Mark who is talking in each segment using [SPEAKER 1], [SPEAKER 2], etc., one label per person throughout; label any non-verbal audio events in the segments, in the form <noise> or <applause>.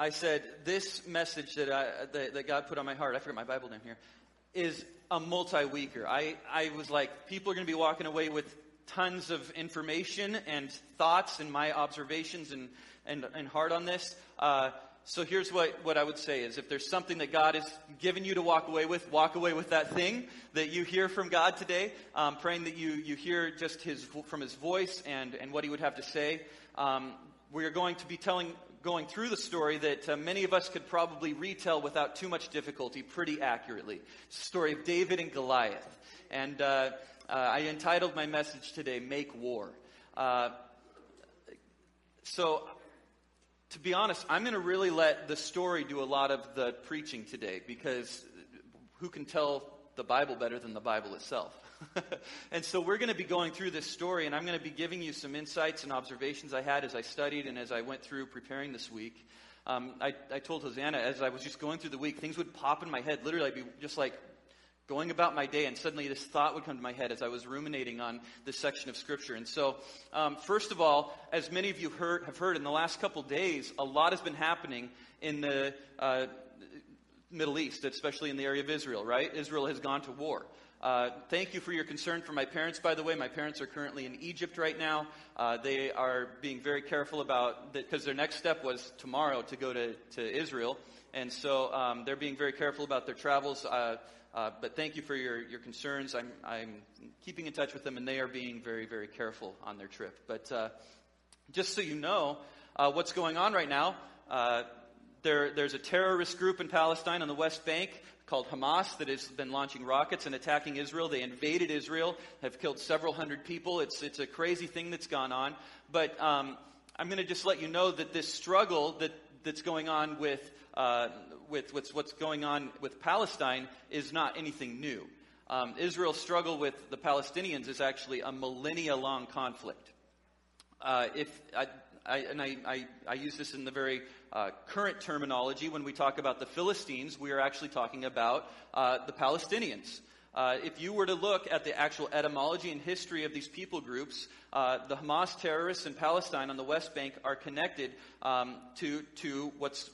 [SPEAKER 1] I said, this message that, I, that, that God put on my heart, I forgot my Bible down here, is a multi-weeker. I, I was like, people are going to be walking away with tons of information and thoughts and my observations and, and, and heart on this. Uh, so here's what, what I would say is if there's something that God has given you to walk away with, walk away with that thing that you hear from God today. Um, praying that you, you hear just his, from his voice and, and what he would have to say. Um, we are going to be telling, going through the story that uh, many of us could probably retell without too much difficulty pretty accurately. It's the story of David and Goliath. And uh, uh, I entitled my message today, Make War. Uh, so to be honest, I'm going to really let the story do a lot of the preaching today because who can tell the Bible better than the Bible itself? <laughs> and so we're going to be going through this story, and I'm going to be giving you some insights and observations I had as I studied and as I went through preparing this week. Um, I, I told Hosanna as I was just going through the week, things would pop in my head. Literally, I'd be just like going about my day, and suddenly this thought would come to my head as I was ruminating on this section of Scripture. And so, um, first of all, as many of you heard, have heard in the last couple days, a lot has been happening in the uh, Middle East, especially in the area of Israel, right? Israel has gone to war. Uh, thank you for your concern for my parents, by the way. My parents are currently in Egypt right now. Uh, they are being very careful about that because their next step was tomorrow to go to, to Israel. And so um, they're being very careful about their travels. Uh, uh, but thank you for your, your concerns. I'm, I'm keeping in touch with them, and they are being very, very careful on their trip. But uh, just so you know uh, what's going on right now, there, there's a terrorist group in Palestine on the West Bank called Hamas that has been launching rockets and attacking Israel. They invaded Israel, have killed several hundred people. It's, it's a crazy thing that's gone on. But um, I'm going to just let you know that this struggle that, that's going on with uh, with, what's going on with Palestine is not anything new. Um, Israel's struggle with the Palestinians is actually a millennia long conflict. Uh, if I, I, and I, I, I, use this in the very uh, current terminology. When we talk about the Philistines, we are actually talking about uh, the Palestinians. Uh, if you were to look at the actual etymology and history of these people groups, uh, the Hamas terrorists in Palestine on the West Bank are connected um, to, to what's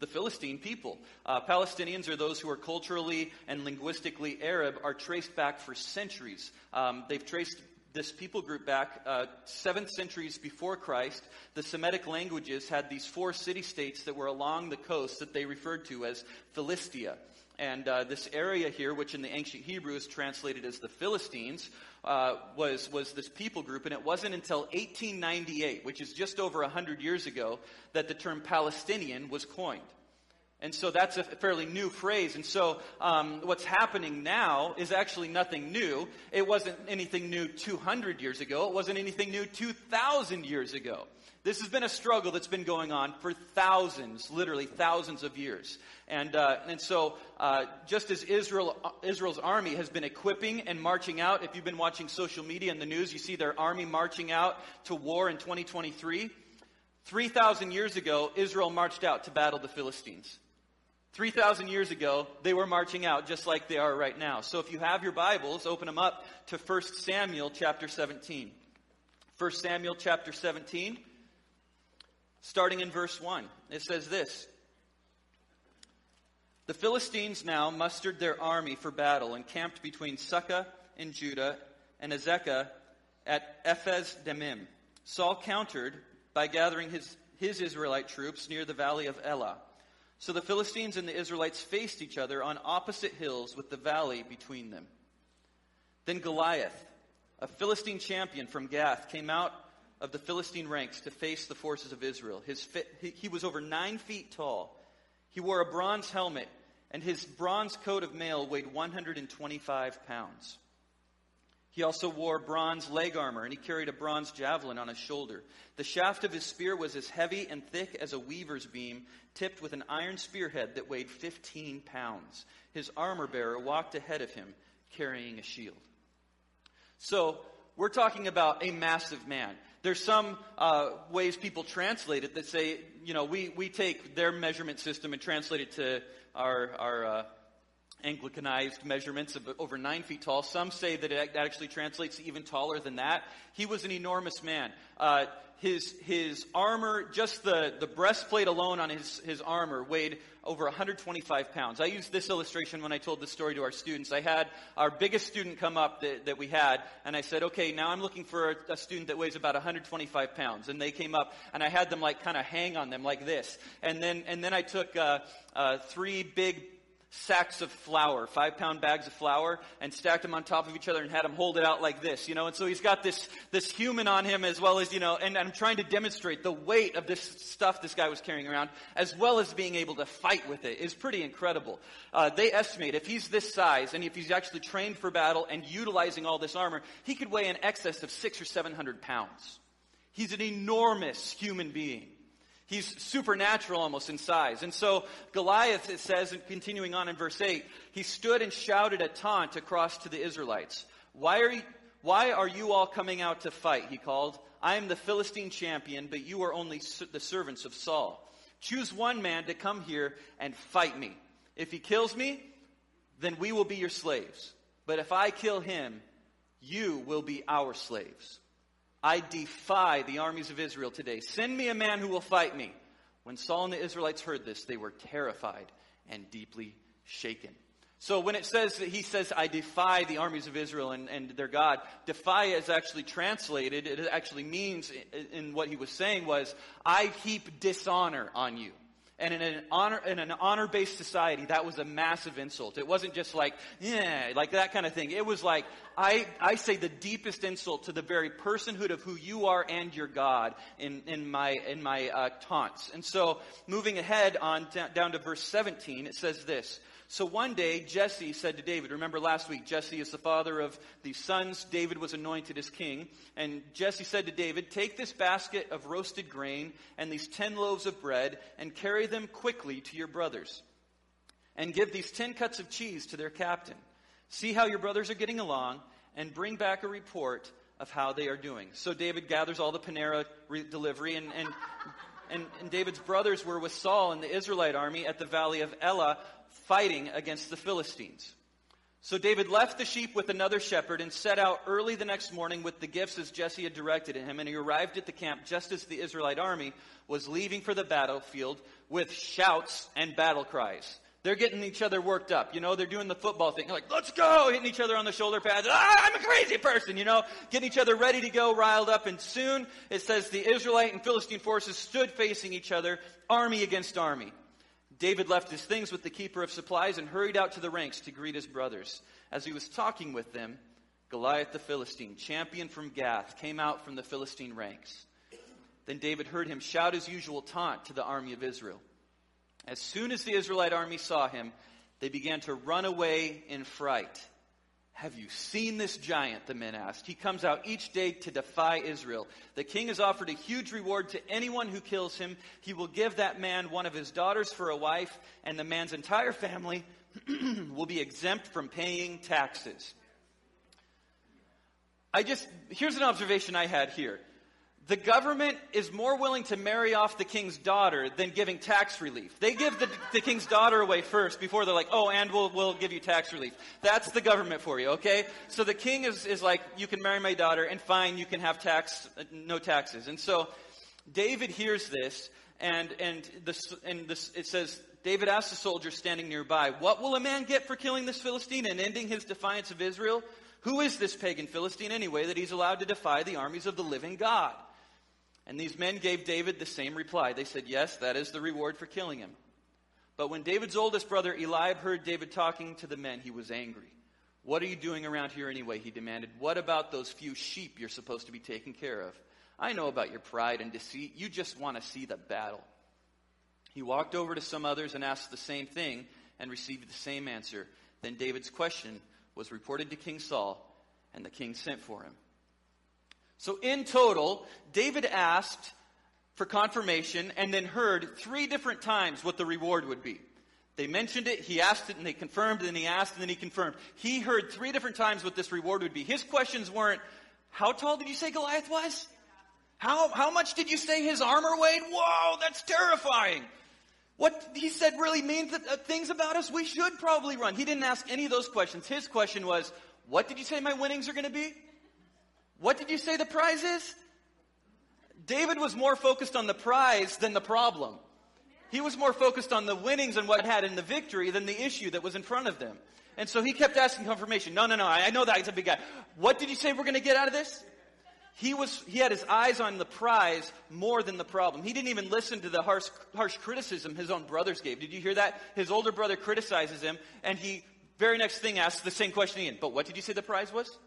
[SPEAKER 1] the Philistine people. Uh, Palestinians are those who are culturally and linguistically Arab, are traced back for centuries. Um, they've traced this people group back uh, centuries before Christ. The Semitic languages had these four city states that were along the coast that they referred to as Philistia. And uh, this area here, which in the ancient Hebrew is translated as the Philistines, uh, was, was this people group. And it wasn't until 1898, which is just over 100 years ago, that the term Palestinian was coined. And so that's a fairly new phrase. And so um, what's happening now is actually nothing new. It wasn't anything new 200 years ago. It wasn't anything new 2,000 years ago. This has been a struggle that's been going on for thousands, literally thousands of years. And, uh, and so, uh, just as Israel, Israel's army has been equipping and marching out, if you've been watching social media and the news, you see their army marching out to war in 2023. 3,000 years ago, Israel marched out to battle the Philistines. 3,000 years ago, they were marching out just like they are right now. So if you have your Bibles, open them up to 1 Samuel chapter 17. 1 Samuel chapter 17, starting in verse 1. It says this The Philistines now mustered their army for battle and camped between Socoh in Judah and Azekah at Ephes Dammim. Saul countered by gathering his, his Israelite troops near the valley of Elah. So the Philistines and the Israelites faced each other on opposite hills with the valley between them. Then Goliath, a Philistine champion from Gath, came out of the Philistine ranks to face the forces of Israel. His he was over nine feet tall. He wore a bronze helmet, and his bronze coat of mail weighed 125 pounds. He also wore bronze leg armor, and he carried a bronze javelin on his shoulder. The shaft of his spear was as heavy and thick as a weaver's beam, tipped with an iron spearhead that weighed 15 pounds. His armor bearer walked ahead of him, carrying a shield. So, we're talking about a massive man. There's some uh, ways people translate it that say, you know, we, we take their measurement system and translate it to our, our uh, Anglicanized measurements of over nine feet tall. Some say that it actually translates to even taller than that. He was an enormous man. Uh, his, his armor, just the, the breastplate alone on his, his armor, weighed over 125 pounds. I used this illustration when I told the story to our students. I had our biggest student come up that, that we had, and I said, okay, now I'm looking for a, a student that weighs about 125 pounds. And they came up, and I had them like kind of hang on them like this. And then, and then I took uh, uh, three big sacks of flour, five pound bags of flour, and stacked them on top of each other and had him hold it out like this, you know. And so he's got this, this human on him as well as, you know, and I'm trying to demonstrate the weight of this stuff this guy was carrying around, as well as being able to fight with it is pretty incredible. Uh, they estimate if he's this size and if he's actually trained for battle and utilizing all this armor, he could weigh in excess of six or seven hundred pounds. He's an enormous human being. He's supernatural almost in size. And so Goliath, it says, continuing on in verse 8, he stood and shouted a taunt across to the Israelites. Why are you, why are you all coming out to fight? He called. I am the Philistine champion, but you are only the servants of Saul. Choose one man to come here and fight me. If he kills me, then we will be your slaves. But if I kill him, you will be our slaves. I defy the armies of Israel today. Send me a man who will fight me. When Saul and the Israelites heard this, they were terrified and deeply shaken. So when it says that he says, I defy the armies of Israel and, and their God, defy is actually translated, it actually means in what he was saying was, I heap dishonor on you. And in an honor, in an honor-based society, that was a massive insult. It wasn't just like, yeah, like that kind of thing. It was like, I, I say the deepest insult to the very personhood of who you are and your God in, in my, in my uh, taunts. And so, moving ahead on down to verse 17, it says this. So one day, Jesse said to David, remember last week, Jesse is the father of the sons. David was anointed as king. And Jesse said to David, Take this basket of roasted grain and these ten loaves of bread and carry them quickly to your brothers. And give these ten cuts of cheese to their captain. See how your brothers are getting along and bring back a report of how they are doing. So David gathers all the Panera re- delivery and, and and, and, David's brothers were with Saul in the Israelite army at the valley of Elah fighting against the Philistines. So David left the sheep with another shepherd and set out early the next morning with the gifts as Jesse had directed him. And he arrived at the camp just as the Israelite army was leaving for the battlefield with shouts and battle cries. They're getting each other worked up. You know, they're doing the football thing. They're like, let's go, hitting each other on the shoulder pads. Ah, I'm a crazy person, you know, getting each other ready to go, riled up. And soon it says the Israelite and Philistine forces stood facing each other, army against army. David left his things with the keeper of supplies and hurried out to the ranks to greet his brothers. As he was talking with them, Goliath the Philistine, champion from Gath, came out from the Philistine ranks. Then David heard him shout his usual taunt to the army of Israel. As soon as the Israelite army saw him, they began to run away in fright. Have you seen this giant? The men asked. He comes out each day to defy Israel. The king has offered a huge reward to anyone who kills him. He will give that man one of his daughters for a wife, and the man's entire family <clears throat> will be exempt from paying taxes. I just, here's an observation I had here the government is more willing to marry off the king's daughter than giving tax relief. They give the, the, king's daughter away first before they're like, oh, and we'll, we'll give you tax relief. That's the government for you, okay? So the king is, is like, you can marry my daughter, and fine, you can have tax, no taxes. And so David hears this, and, and, this, and this, it says, David asked the soldier standing nearby, What will a man get for killing this Philistine and ending his defiance of Israel? Who is this pagan Philistine anyway that he's allowed to defy the armies of the living God? And these men gave David the same reply. They said, Yes, that is the reward for killing him. But when David's oldest brother Eliab heard David talking to the men, he was angry. What are you doing around here anyway? He demanded. What about those few sheep you're supposed to be taking care of? I know about your pride and deceit. You just want to see the battle. He walked over to some others and asked the same thing and received the same answer. Then David's question was reported to King Saul, and the king sent for him. So in total, David asked for confirmation and then heard three different times what the reward would be. They mentioned it, he asked it, and they confirmed, and then he asked, and then he confirmed. He heard three different times what this reward would be. His questions weren't, how tall did you say Goliath was? How, how much did you say his armor weighed? Whoa, that's terrifying. what he said really means that, uh, things about us we should probably run. He didn't ask any of those questions. His question was, what did you say my winnings are going to be? What did you say the prize is? David was more focused on the prize than the problem. He was more focused on the winnings and what had in the victory than the issue that was in front of them. And so he kept asking confirmation. No, no, no, I know that he's a big guy. What did you say we're going to get out of this? He was, he had his eyes on the prize more than the problem. He didn't even listen to the harsh, harsh criticism his own brothers gave. Did you hear that? His older brother criticizes him, and he, very next thing, asks the same question again. But what did you say the prize was?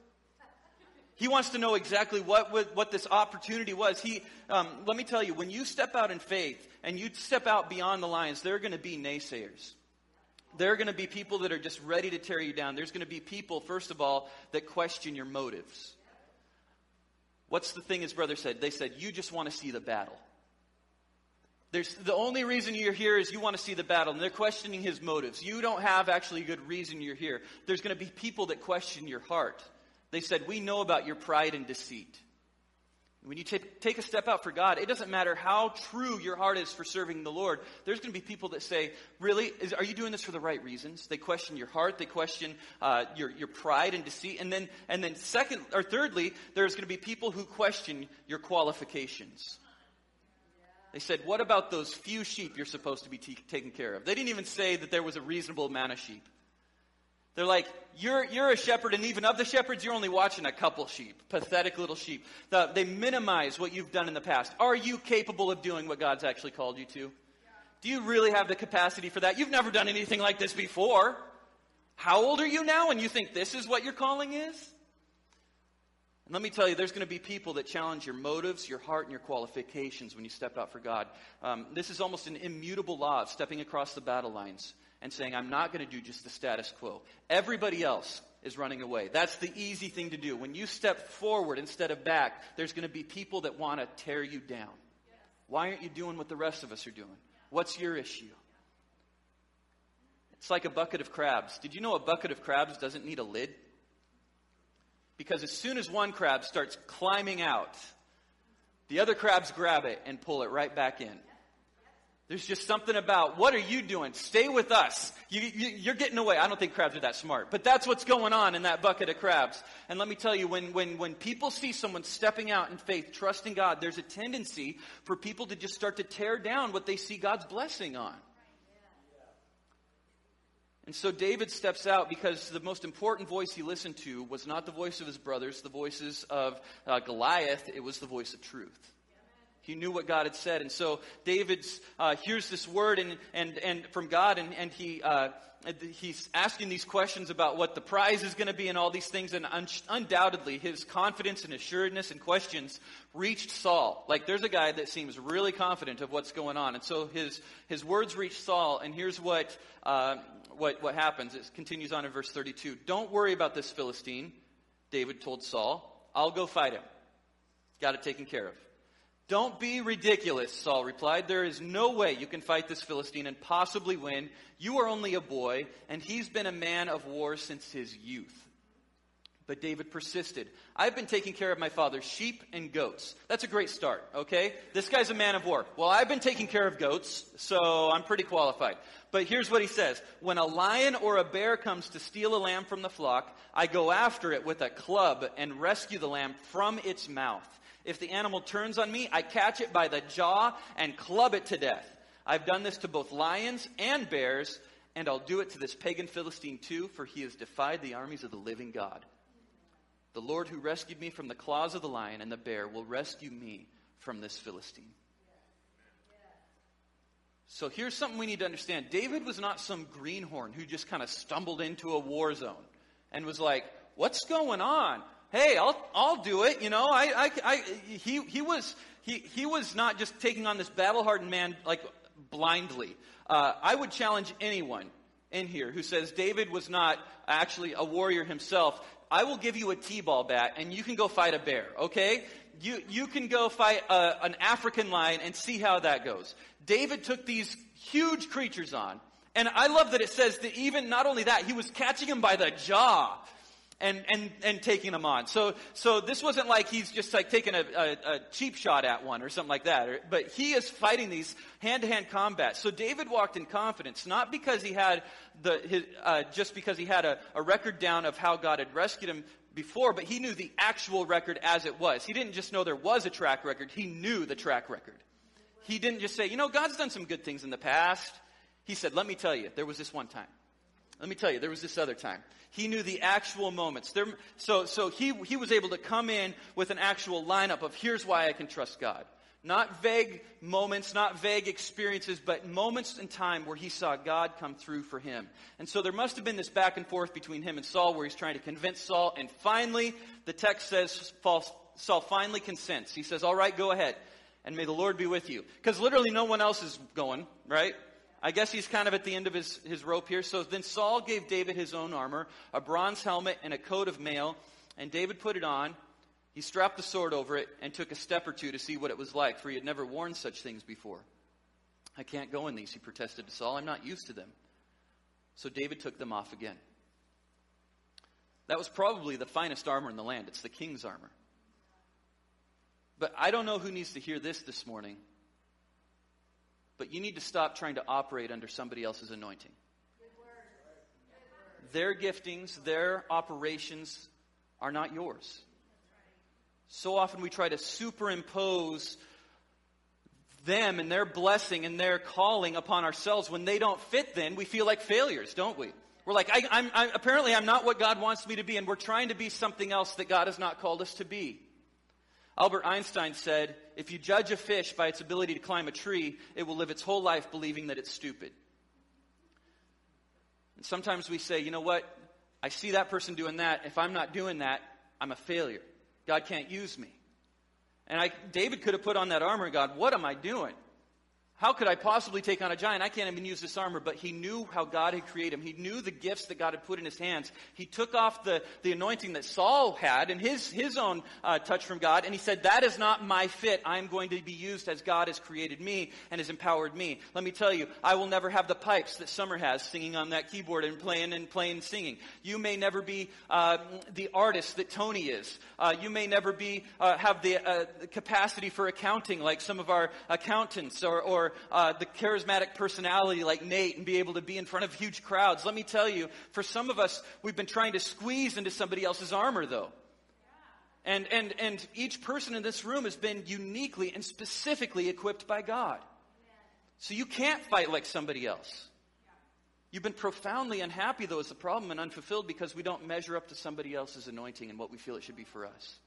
[SPEAKER 1] He wants to know exactly what, what this opportunity was. He, um, let me tell you, when you step out in faith and you step out beyond the lines, there are going to be naysayers. There are going to be people that are just ready to tear you down. There's going to be people, first of all, that question your motives. What's the thing his brother said? They said, You just want to see the battle. There's, the only reason you're here is you want to see the battle, and they're questioning his motives. You don't have actually a good reason you're here. There's going to be people that question your heart. They said, We know about your pride and deceit. When you take, take a step out for God, it doesn't matter how true your heart is for serving the Lord. There's going to be people that say, Really? Is, are you doing this for the right reasons? They question your heart. They question uh, your, your pride and deceit. And then, and then, second or thirdly, there's going to be people who question your qualifications. They said, What about those few sheep you're supposed to be t- taking care of? They didn't even say that there was a reasonable amount of sheep. They're like, you're, you're a shepherd, and even of the shepherds, you're only watching a couple sheep. Pathetic little sheep. The, they minimize what you've done in the past. Are you capable of doing what God's actually called you to? Do you really have the capacity for that? You've never done anything like this before. How old are you now, and you think this is what your calling is? And let me tell you, there's going to be people that challenge your motives, your heart, and your qualifications when you step out for God. Um, this is almost an immutable law of stepping across the battle lines and saying, I'm not going to do just the status quo. Everybody else is running away. That's the easy thing to do. When you step forward instead of back, there's going to be people that want to tear you down. Why aren't you doing what the rest of us are doing? What's your issue? It's like a bucket of crabs. Did you know a bucket of crabs doesn't need a lid? Because as soon as one crab starts climbing out, the other crabs grab it and pull it right back in. There's just something about what are you doing? Stay with us. You, you, are getting away. I don't think crabs are that smart, but that's what's going on in that bucket of crabs. And let me tell you, when, when, when people see someone stepping out in faith, trusting God, there's a tendency for people to just start to tear down what they see God's blessing on. And so David steps out because the most important voice he listened to was not the voice of his brothers, the voices of uh, Goliath, it was the voice of truth. He knew what God had said. And so David uh, hears this word and, and, and from God, and, and he, uh, he's asking these questions about what the prize is going to be and all these things. And un- undoubtedly, his confidence and assuredness and questions reached Saul. Like, there's a guy that seems really confident of what's going on. And so his, his words reach Saul, and here's what, uh, what, what happens. It continues on in verse 32. Don't worry about this Philistine, David told Saul. I'll go fight him. Got it taken care of. Don't be ridiculous, Saul replied. There is no way you can fight this Philistine and possibly win. You are only a boy, and he's been a man of war since his youth. But David persisted. I've been taking care of my father's sheep and goats. That's a great start, okay? This guy's a man of war. Well, I've been taking care of goats, so I'm pretty qualified. But here's what he says When a lion or a bear comes to steal a lamb from the flock, I go after it with a club and rescue the lamb from its mouth. If the animal turns on me, I catch it by the jaw and club it to death. I've done this to both lions and bears, and I'll do it to this pagan Philistine too, for he has defied the armies of the living God. The Lord who rescued me from the claws of the lion and the bear will rescue me from this Philistine. So here's something we need to understand. David was not some greenhorn who just kind of stumbled into a war zone and was like, What's going on? Hey, I'll, I'll do it. You know, I, I, I, he, he was, he, he was not just taking on this battle hardened man like blindly. Uh, I would challenge anyone in here who says David was not actually a warrior himself. I will give you a T-ball bat and you can go fight a bear, okay? You, you can go fight a, an African lion and see how that goes. David took these huge creatures on. And I love that it says that even not only that, he was catching them by the jaw. And, and, and taking them on. So, so this wasn't like he's just like taking a, a, a cheap shot at one or something like that. Or, but he is fighting these hand-to-hand combat. So David walked in confidence, not because he had the, his, uh, just because he had a, a record down of how God had rescued him before, but he knew the actual record as it was. He didn't just know there was a track record, he knew the track record. He didn't just say, you know, God's done some good things in the past. He said, let me tell you, there was this one time. Let me tell you, there was this other time. He knew the actual moments. There, so so he, he was able to come in with an actual lineup of here's why I can trust God. Not vague moments, not vague experiences, but moments in time where he saw God come through for him. And so there must have been this back and forth between him and Saul where he's trying to convince Saul. And finally, the text says Saul finally consents. He says, All right, go ahead. And may the Lord be with you. Because literally no one else is going, right? I guess he's kind of at the end of his, his rope here. So then Saul gave David his own armor, a bronze helmet, and a coat of mail. And David put it on. He strapped the sword over it and took a step or two to see what it was like, for he had never worn such things before. I can't go in these, he protested to Saul. I'm not used to them. So David took them off again. That was probably the finest armor in the land. It's the king's armor. But I don't know who needs to hear this this morning. But you need to stop trying to operate under somebody else's anointing. Their giftings, their operations are not yours. So often we try to superimpose them and their blessing and their calling upon ourselves. When they don't fit, then we feel like failures, don't we? We're like, I, I'm, I, apparently I'm not what God wants me to be, and we're trying to be something else that God has not called us to be. Albert Einstein said, if you judge a fish by its ability to climb a tree, it will live its whole life believing that it's stupid. And sometimes we say, you know what? I see that person doing that. If I'm not doing that, I'm a failure. God can't use me. And I, David could have put on that armor God, what am I doing? How could I possibly take on a giant? I can't even use this armor, but he knew how God had created him. He knew the gifts that God had put in his hands. He took off the, the anointing that Saul had and his, his own uh, touch from God, and he said, That is not my fit. I'm going to be used as God has created me and has empowered me. Let me tell you, I will never have the pipes that Summer has singing on that keyboard and playing and playing and singing. You may never be uh, the artist that Tony is. Uh, you may never be, uh, have the, uh, the capacity for accounting like some of our accountants or, or uh, the charismatic personality like Nate and be able to be in front of huge crowds. Let me tell you, for some of us, we've been trying to squeeze into somebody else's armor, though. And, and, and each person in this room has been uniquely and specifically equipped by God. So you can't fight like somebody else. You've been profoundly unhappy, though, is the problem, and unfulfilled because we don't measure up to somebody else's anointing and what we feel it should be for us.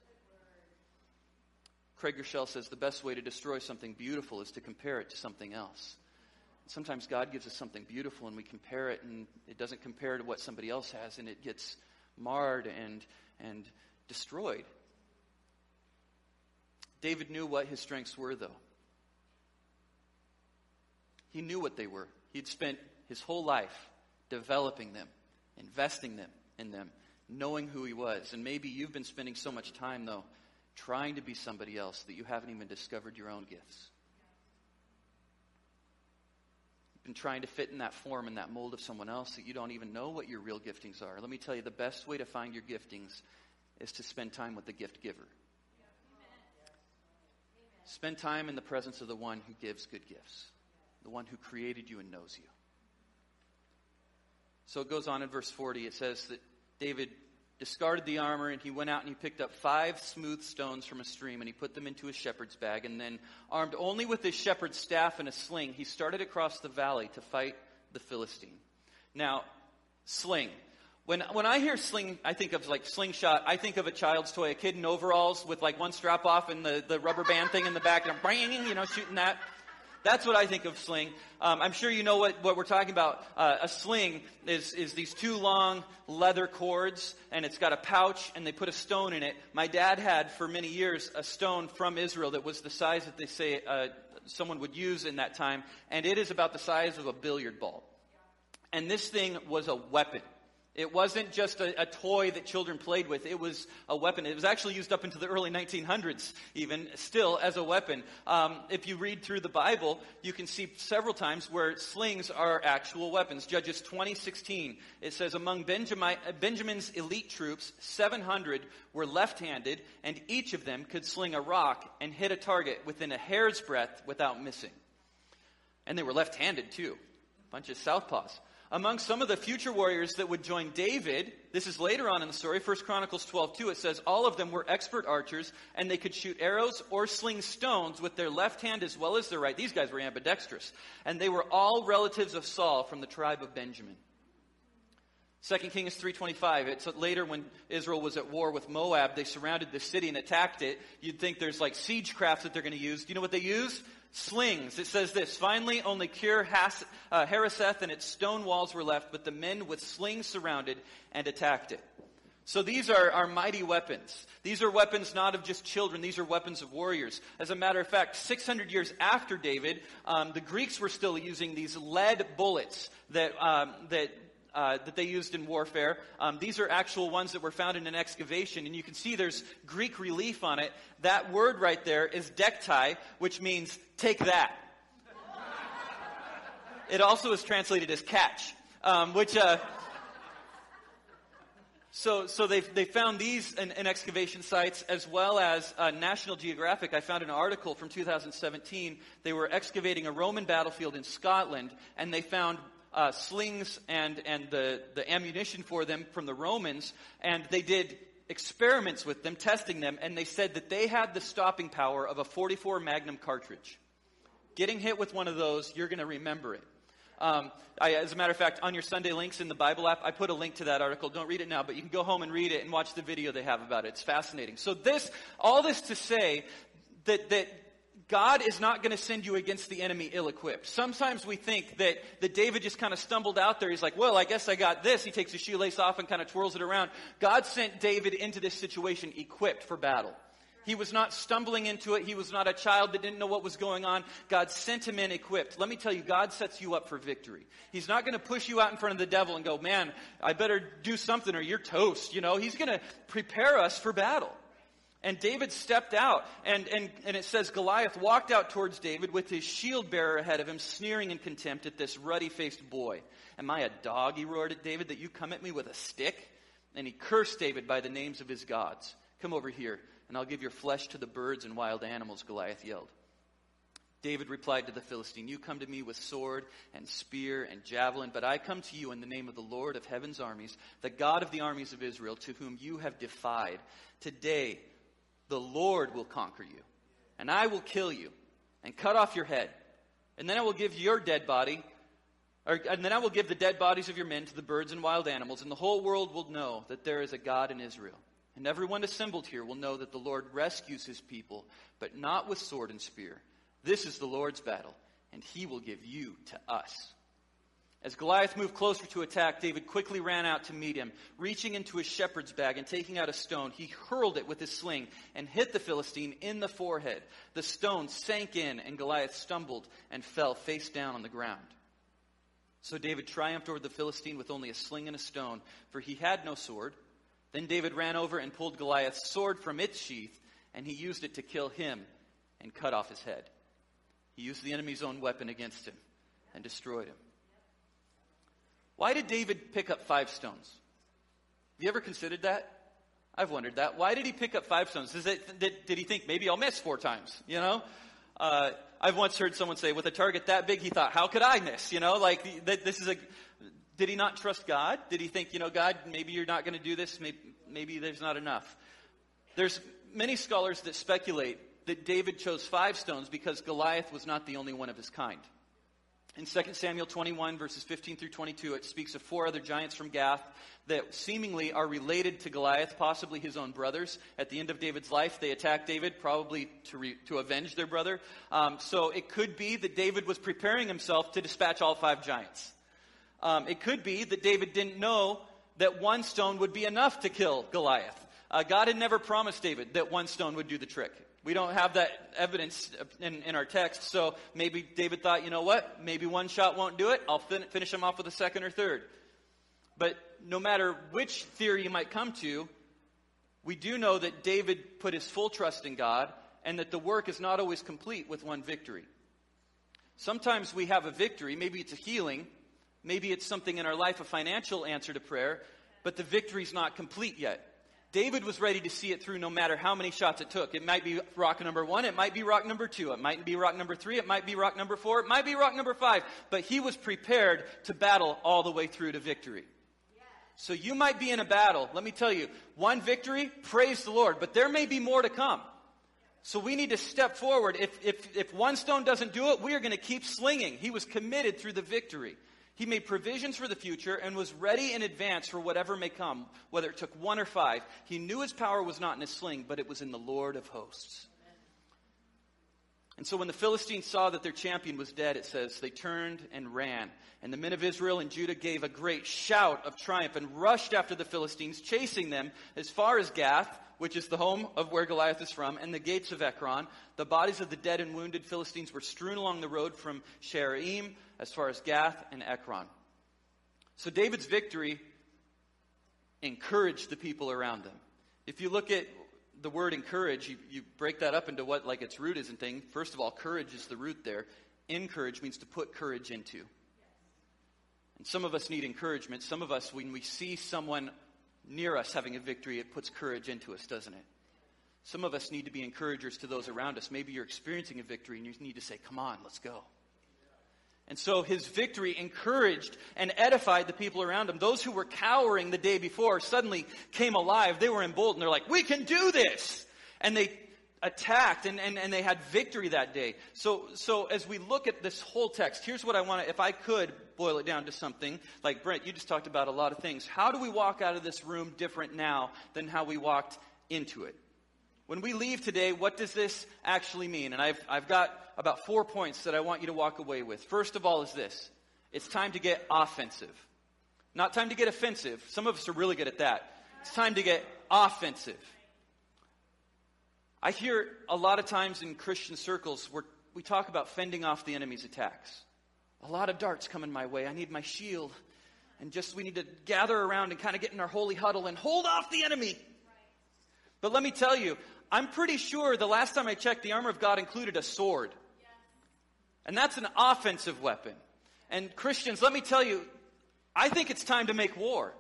[SPEAKER 1] Craig Groeschel says the best way to destroy something beautiful is to compare it to something else. Sometimes God gives us something beautiful and we compare it and it doesn't compare to what somebody else has and it gets marred and, and destroyed. David knew what his strengths were, though. He knew what they were. He'd spent his whole life developing them, investing them in them, knowing who he was. And maybe you've been spending so much time, though, trying to be somebody else that you haven't even discovered your own gifts. You've been trying to fit in that form and that mold of someone else that you don't even know what your real giftings are. Let me tell you, the best way to find your giftings is to spend time with the gift giver. Spend time in the presence of the one who gives good gifts, the one who created you and knows you. So it goes on in verse 40. It says that David discarded the armor, and he went out and he picked up five smooth stones from a stream, and he put them into his shepherd's bag. And then, armed only with his shepherd's staff and a sling, he started across the valley to fight the Philistine. Now, sling. When, when I hear sling, I think of like slingshot. I think of a child's toy, a kid in overalls with like one strap off and the, the rubber band thing in the back, and bang, you know, shooting that. That's what I think of sling. Um, I'm sure you know what, what we're talking about. Uh, a sling is, is these two long leather cords, and it's got a pouch, and they put a stone in it. My dad had, for many years, a stone from Israel that was the size that they say uh, someone would use in that time, and it is about the size of a billiard ball. And this thing was a weapon. It wasn't just a, a, toy that children played with. It was a weapon. It was actually used up into the early 1900s, even still as a weapon. Um, if you read through the Bible, you can see several times where slings are actual weapons. Judges 20:16, it says, "Among Benjamin's elite troops, 700 were left-handed, and each of them could sling a rock and hit a target within a hair's breadth without missing." And they were left-handed too, bunch of southpaws among some of the future warriors that would join David, this is later on in the story, 1 Chronicles 12 2, it says, All of them were expert archers, and they could shoot arrows or sling stones with their left hand as well as their right. These guys were ambidextrous. And they were all relatives of Saul from the tribe of Benjamin. 2 Kings 3.25, it's later when Israel was at war with Moab, they surrounded the city and attacked it. You'd think there's like siege crafts that they're going to use. Do you know what they used? Slings. It says this Finally, only Kir Has, uh, Hareseth and its stone walls were left, but the men with slings surrounded and attacked it. So these are, are mighty weapons. These are weapons not of just children, these are weapons of warriors. As a matter of fact, 600 years after David, um, the Greeks were still using these lead bullets that, um, that uh, that they used in warfare. Um, these are actual ones that were found in an excavation, and you can see there's Greek relief on it. That word right there is dektai, which means take that. it also is translated as catch, um, which. Uh, so, so they they found these in, in, excavation sites as well as uh, National Geographic. I found an article from 2017. They were excavating a Roman battlefield in Scotland, and they found uh, slings and, and the, the ammunition for them from the Romans, and they did experiments with them, testing them, and they said that they had the stopping power of a 44 Magnum cartridge. Getting hit with one of those, you're going to remember it. Um, I, as a matter of fact, on your Sunday links in the Bible app, I put a link to that article. Don't read it now, but you can go home and read it and watch the video they have about it. It's fascinating. So this, all this to say that, that God is not going to send you against the enemy ill equipped. Sometimes we think that, that David just kind of stumbled out there. He's like, well, I guess I got this. He takes his shoelace off and kind of twirls it around. God sent David into this situation equipped for battle. He was not stumbling into it. He was not a child that didn't know what was going on. God sent him in equipped. Let me tell you, God sets you up for victory. He's not going to push you out in front of the devil and go, man, I better do something or you're toast. You know, he's going to prepare us for battle. And David stepped out, and, and, and it says Goliath walked out towards David with his shield bearer ahead of him, sneering in contempt at this ruddy faced boy. Am I a dog, he roared at David, that you come at me with a stick? And he cursed David by the names of his gods. Come over here, and I'll give your flesh to the birds and wild animals, Goliath yelled. David replied to the Philistine, You come to me with sword and spear and javelin, but I come to you in the name of the Lord of heaven's armies, the God of the armies of Israel, to whom you have defied. Today, the Lord will conquer you, and I will kill you and cut off your head. And then I will give your dead body, or, and then I will give the dead bodies of your men to the birds and wild animals, and the whole world will know that there is a God in Israel. And everyone assembled here will know that the Lord rescues his people, but not with sword and spear. This is the Lord's battle, and he will give you to us. As Goliath moved closer to attack, David quickly ran out to meet him. Reaching into his shepherd's bag and taking out a stone, he hurled it with his sling and hit the Philistine in the forehead. The stone sank in, and Goliath stumbled and fell face down on the ground. So David triumphed over the Philistine with only a sling and a stone, for he had no sword. Then David ran over and pulled Goliath's sword from its sheath, and he used it to kill him and cut off his head. He used the enemy's own weapon against him and destroyed him. Why did David pick up five stones? Have you ever considered that? I've wondered that. Why did he pick up five stones? It, did, did, he think maybe I'll miss four times? You know, uh, I've once heard someone say, with a target that big, he thought, how could I miss? You know, like this is a. Did he not trust God? Did he think, you know, God, maybe you're not going to do this. Maybe, maybe there's not enough. There's many scholars that speculate that David chose five stones because Goliath was not the only one of his kind. In 2 Samuel 21, verses 15 through 22, it speaks of four other giants from Gath that seemingly are related to Goliath, possibly his own brothers. At the end of David's life, they attack David, probably to, re- to avenge their brother. Um, so it could be that David was preparing himself to dispatch all five giants. Um, it could be that David didn't know that one stone would be enough to kill Goliath. Uh, God had never promised David that one stone would do the trick. We don't have that evidence in, in our text, so maybe David thought, you know what? Maybe one shot won't do it. I'll fin- finish him off with a second or third. But no matter which theory you might come to, we do know that David put his full trust in God and that the work is not always complete with one victory. Sometimes we have a victory, maybe it's a healing, maybe it's something in our life, a financial answer to prayer, but the victory's not complete yet. David was ready to see it through no matter how many shots it took. It might be rock number one, it might be rock number two, it might be rock number three, it might be rock number four, it might be rock number five, but he was prepared to battle all the way through to victory. So you might be in a battle. Let me tell you, one victory, praise the Lord, but there may be more to come. So we need to step forward. If, if, if one stone doesn't do it, we are going to keep slinging. He was committed through the victory. He made provisions for the future and was ready in advance for whatever may come, whether it took one or five. He knew his power was not in his sling, but it was in the Lord of hosts. And so when the Philistines saw that their champion was dead, it says, they turned and ran. And the men of Israel and Judah gave a great shout of triumph and rushed after the Philistines, chasing them as far as Gath which is the home of where Goliath is from, and the gates of Ekron. The bodies of the dead and wounded Philistines were strewn along the road from Shaaraim as far as Gath and Ekron. So David's victory encouraged the people around him. If you look at the word encourage, you, you break that up into what like its root is and thing. First of all, courage is the root there. Encourage means to put courage into. And some of us need encouragement. Some of us, when we see someone near us having a victory, it puts courage into us, doesn't it? Some of us need to be encouragers to those around us. Maybe you're experiencing a victory and you need to say, Come on, let's go. And so his victory encouraged and edified the people around him. Those who were cowering the day before suddenly came alive. They were emboldened. They're like, We can do this! And they attacked and, and, and they had victory that day. So, so as we look at this whole text, here's what I want to, if I could boil it down to something, like Brent, you just talked about a lot of things. How do we walk out of this room different now than how we walked into it? When we leave today, what does this actually mean? And I've, I've got about four points that I want you to walk away with. First of all, is this it's time to get offensive. Not time to get offensive. Some of us are really good at that. It's time to get offensive. I hear a lot of times in Christian circles where we talk about fending off the enemy's attacks. A lot of darts coming my way. I need my shield. And just we need to gather around and kind of get in our holy huddle and hold off the enemy. But let me tell you, I'm pretty sure the last time I checked, the armor of God included a sword. And that's an offensive weapon. And Christians, let me tell you, I think it's time to make war.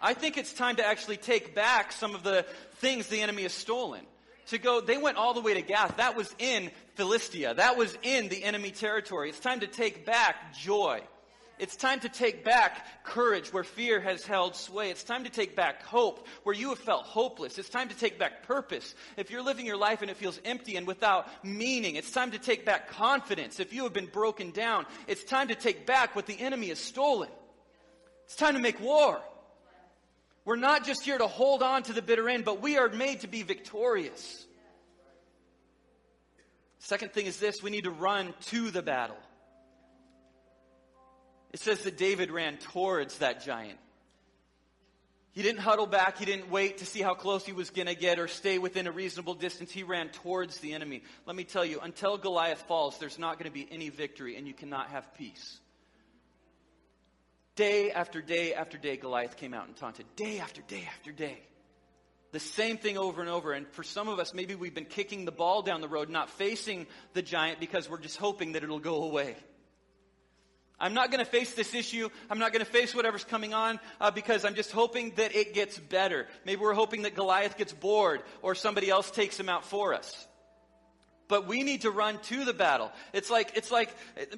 [SPEAKER 1] I think it's time to actually take back some of the things the enemy has stolen to go, they went all the way to Gath. That was in Philistia. That was in the enemy territory. It's time to take back joy. It's time to take back courage where fear has held sway. It's time to take back hope where you have felt hopeless. It's time to take back purpose. If you're living your life and it feels empty and without meaning, it's time to take back confidence. If you have been broken down, it's time to take back what the enemy has stolen. It's time to make war. We're not just here to hold on to the bitter end, but we are made to be victorious. Second thing is this we need to run to the battle. It says that David ran towards that giant. He didn't huddle back. He didn't wait to see how close he was going to get or stay within a reasonable distance. He ran towards the enemy. Let me tell you, until Goliath falls, there's not going to be any victory and you cannot have peace. Day after day after day, Goliath came out and taunted. Day after day after day. The same thing over and over. And for some of us, maybe we've been kicking the ball down the road, not facing the giant because we're just hoping that it'll go away. I'm not going to face this issue. I'm not going to face whatever's coming on uh, because I'm just hoping that it gets better. Maybe we're hoping that Goliath gets bored or somebody else takes him out for us but we need to run to the battle. It's like, it's like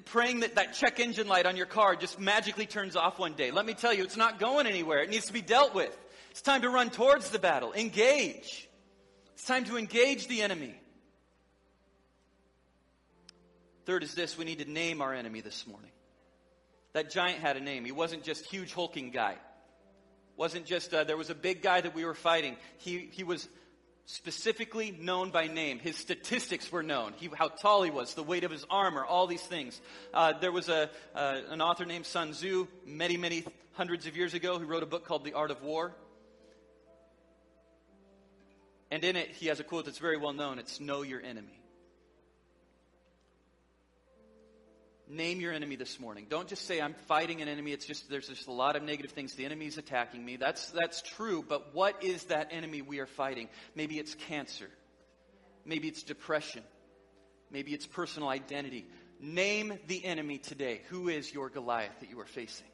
[SPEAKER 1] praying that that check engine light on your car just magically turns off one day. Let me tell you, it's not going anywhere. It needs to be dealt with. It's time to run towards the battle. Engage. It's time to engage the enemy. Third is this we need to name our enemy this morning. That giant had a name. He wasn't just huge hulking guy. Wasn't just uh, there was a big guy that we were fighting. He he was specifically known by name. His statistics were known. He, how tall he was, the weight of his armor, all these things. Uh, there was a, uh, an author named Sun Tzu many, many hundreds of years ago who wrote a book called The Art of War. And in it, he has a quote that's very well known. It's Know Your Enemy. Name your enemy this morning. Don't just say I'm fighting an enemy. It's just there's just a lot of negative things. The enemy's attacking me. That's that's true, but what is that enemy we are fighting? Maybe it's cancer. Maybe it's depression. Maybe it's personal identity. Name the enemy today. Who is your Goliath that you are facing?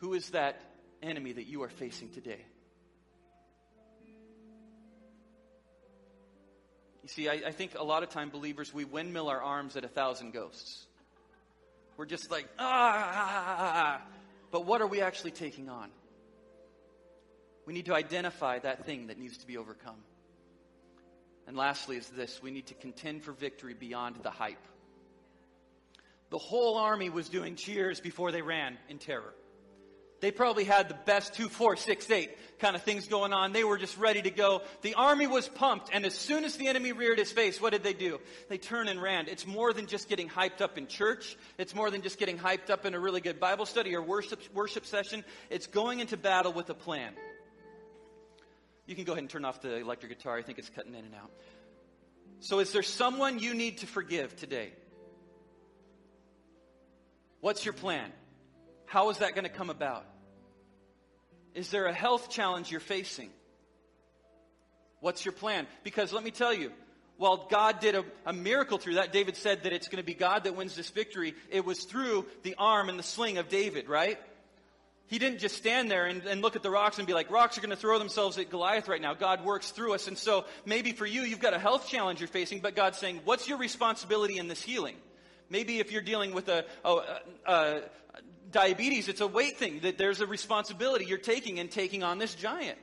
[SPEAKER 1] Who is that enemy that you are facing today? You see, I, I, think a lot of time believers, we windmill our arms at a thousand ghosts. We're just like, ah, but what are we actually taking on? We need to identify that thing that needs to be overcome. And lastly, is this we need to contend for victory beyond the hype. The whole army was doing cheers before they ran in terror. They probably had the best two, four, six, eight kind of things going on. They were just ready to go. The army was pumped, and as soon as the enemy reared his face, what did they do? They turned and ran. It's more than just getting hyped up in church. It's more than just getting hyped up in a really good Bible study or worship, worship session. It's going into battle with a plan. You can go ahead and turn off the electric guitar. I think it's cutting in and out. So, is there someone you need to forgive today? What's your plan? How is that going to come about? Is there a health challenge you're facing? What's your plan? Because let me tell you, while God did a, a, miracle through that, David said that it's going to be God that wins this victory. It was through the arm and the sling of David, right? He didn't just stand there and, and look at the rocks and be like, rocks are going to throw themselves at Goliath right now. God works through us. And so maybe for you, you've got a health challenge you're facing, but God's saying, what's your responsibility in this healing? Maybe if you're dealing with a, a, a, diabetes, it's a weight thing, that there's a responsibility you're taking in taking on this giant.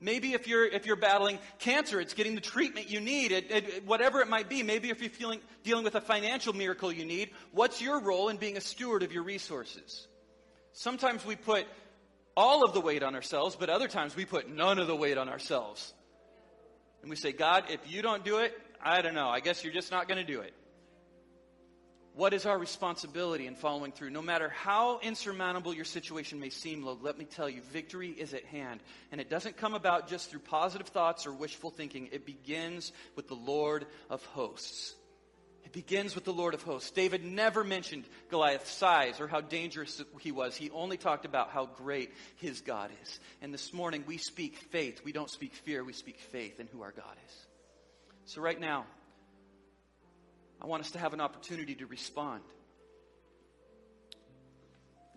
[SPEAKER 1] Maybe if you're, if you're battling cancer, it's getting the treatment you need, it, it, whatever it might be. Maybe if you're feeling, dealing with a financial miracle you need, what's your role in being a steward of your resources? Sometimes we put all of the weight on ourselves, but other times we put none of the weight on ourselves. And we say, God, if you don't do it, I don't know. I guess you're just not going to do it. What is our responsibility in following through? No matter how insurmountable your situation may seem, let me tell you, victory is at hand. And it doesn't come about just through positive thoughts or wishful thinking. It begins with the Lord of hosts. It begins with the Lord of hosts. David never mentioned Goliath's size or how dangerous he was. He only talked about how great his God is. And this morning we speak faith. We don't speak fear. We speak faith in who our God is. So right now, I want us to have an opportunity to respond.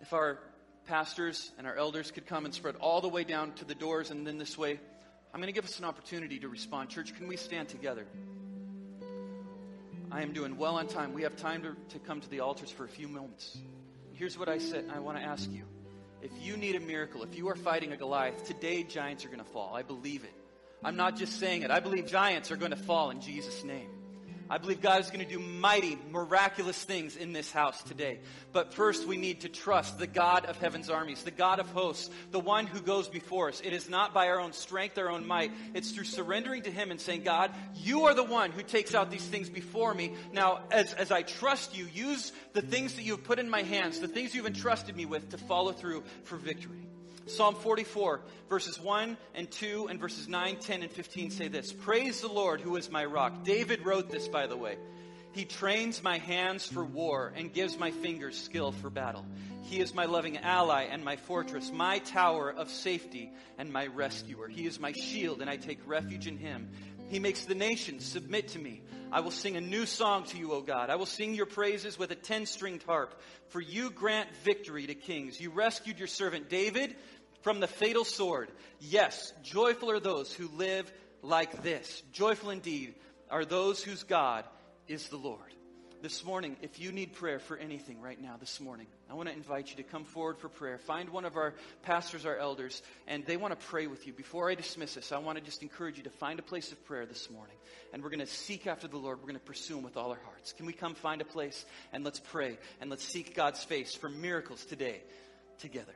[SPEAKER 1] If our pastors and our elders could come and spread all the way down to the doors and then this way, I'm going to give us an opportunity to respond. Church, can we stand together? I am doing well on time. We have time to, to come to the altars for a few moments. Here's what I said I want to ask you. If you need a miracle, if you are fighting a Goliath, today giants are going to fall. I believe it. I'm not just saying it. I believe giants are going to fall in Jesus' name. I believe God is going to do mighty, miraculous things in this house today. But first, we need to trust the God of heaven's armies, the God of hosts, the one who goes before us. It is not by our own strength, our own might. It's through surrendering to Him and saying, God, you are the one who takes out these things before me. Now, as, as I trust you, use the things that you have put in my hands, the things you've entrusted me with to follow through for victory. Psalm 44, verses 1 and 2, and verses 9, 10, and 15 say this Praise the Lord, who is my rock. David wrote this, by the way. He trains my hands for war and gives my fingers skill for battle. He is my loving ally and my fortress, my tower of safety and my rescuer. He is my shield, and I take refuge in him. He makes the nations submit to me. I will sing a new song to you, O God. I will sing your praises with a ten stringed harp. For you grant victory to kings. You rescued your servant David from the fatal sword. Yes, joyful are those who live like this. Joyful indeed are those whose God is the Lord. This morning, if you need prayer for anything right now, this morning, I want to invite you to come forward for prayer. Find one of our pastors, our elders, and they want to pray with you. Before I dismiss this, I want to just encourage you to find a place of prayer this morning. And we're going to seek after the Lord. We're going to pursue Him with all our hearts. Can we come find a place and let's pray and let's seek God's face for miracles today together?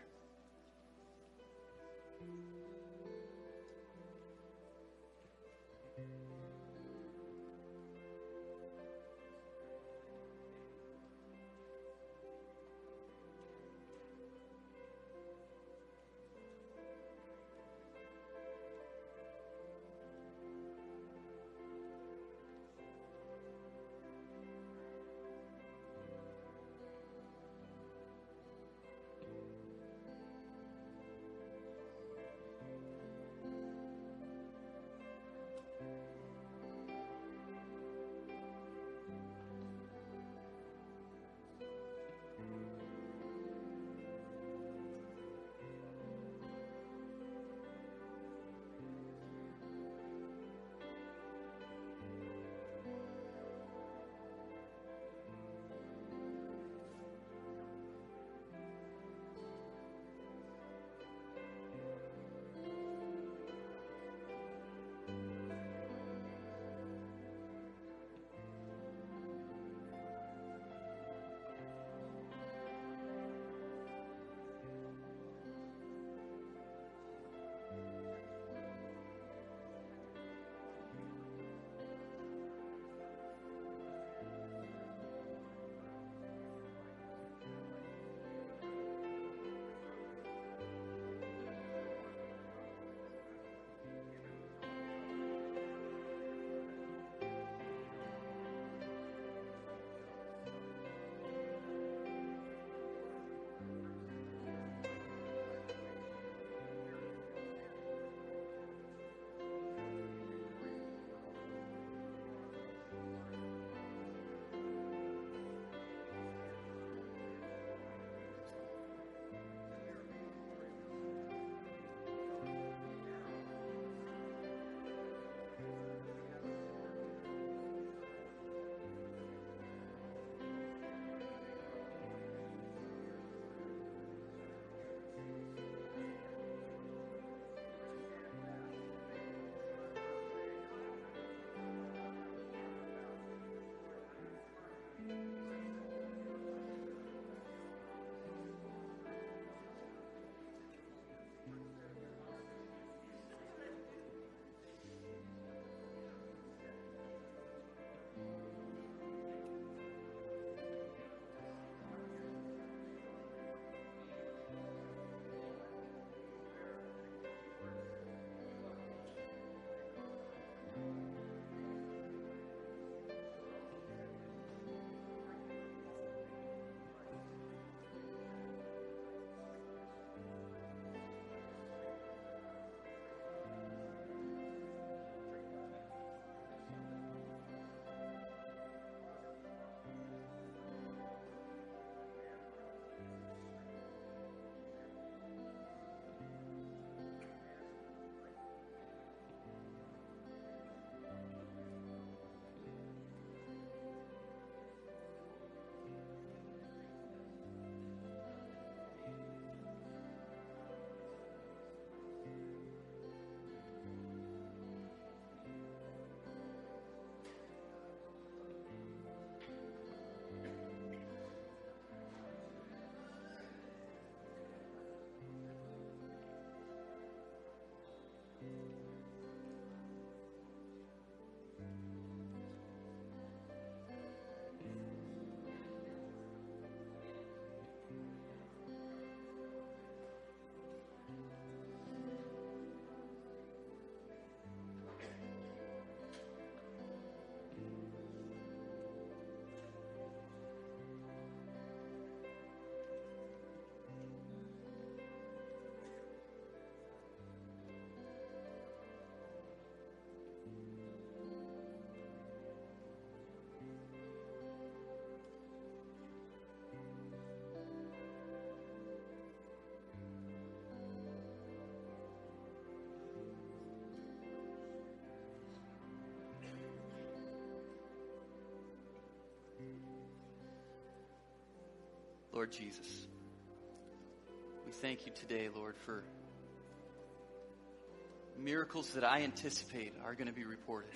[SPEAKER 1] Lord Jesus, we thank you today, Lord, for miracles that I anticipate are going to be reported.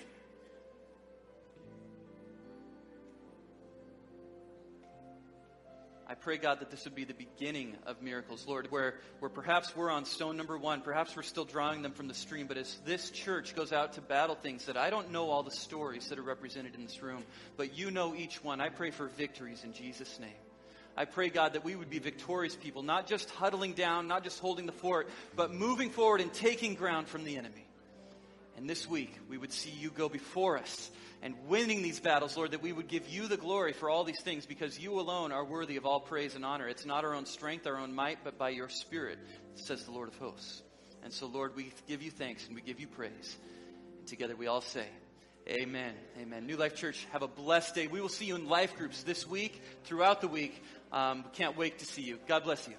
[SPEAKER 1] I pray, God, that this would be the beginning of miracles, Lord, where, where perhaps we're on stone number one, perhaps we're still drawing them from the stream, but as this church goes out to battle things that I don't know all the stories that are represented in this room, but you know each one, I pray for victories in Jesus' name. I pray, God, that we would be victorious people, not just huddling down, not just holding the fort, but moving forward and taking ground from the enemy. And this week, we would see you go before us and winning these battles, Lord, that we would give you the glory for all these things because you alone are worthy of all praise and honor. It's not our own strength, our own might, but by your Spirit, says the Lord of hosts. And so, Lord, we give you thanks and we give you praise. And together we all say, Amen. Amen. New Life Church, have a blessed day. We will see you in life groups this week, throughout the week. Um, can't wait to see you. God bless you.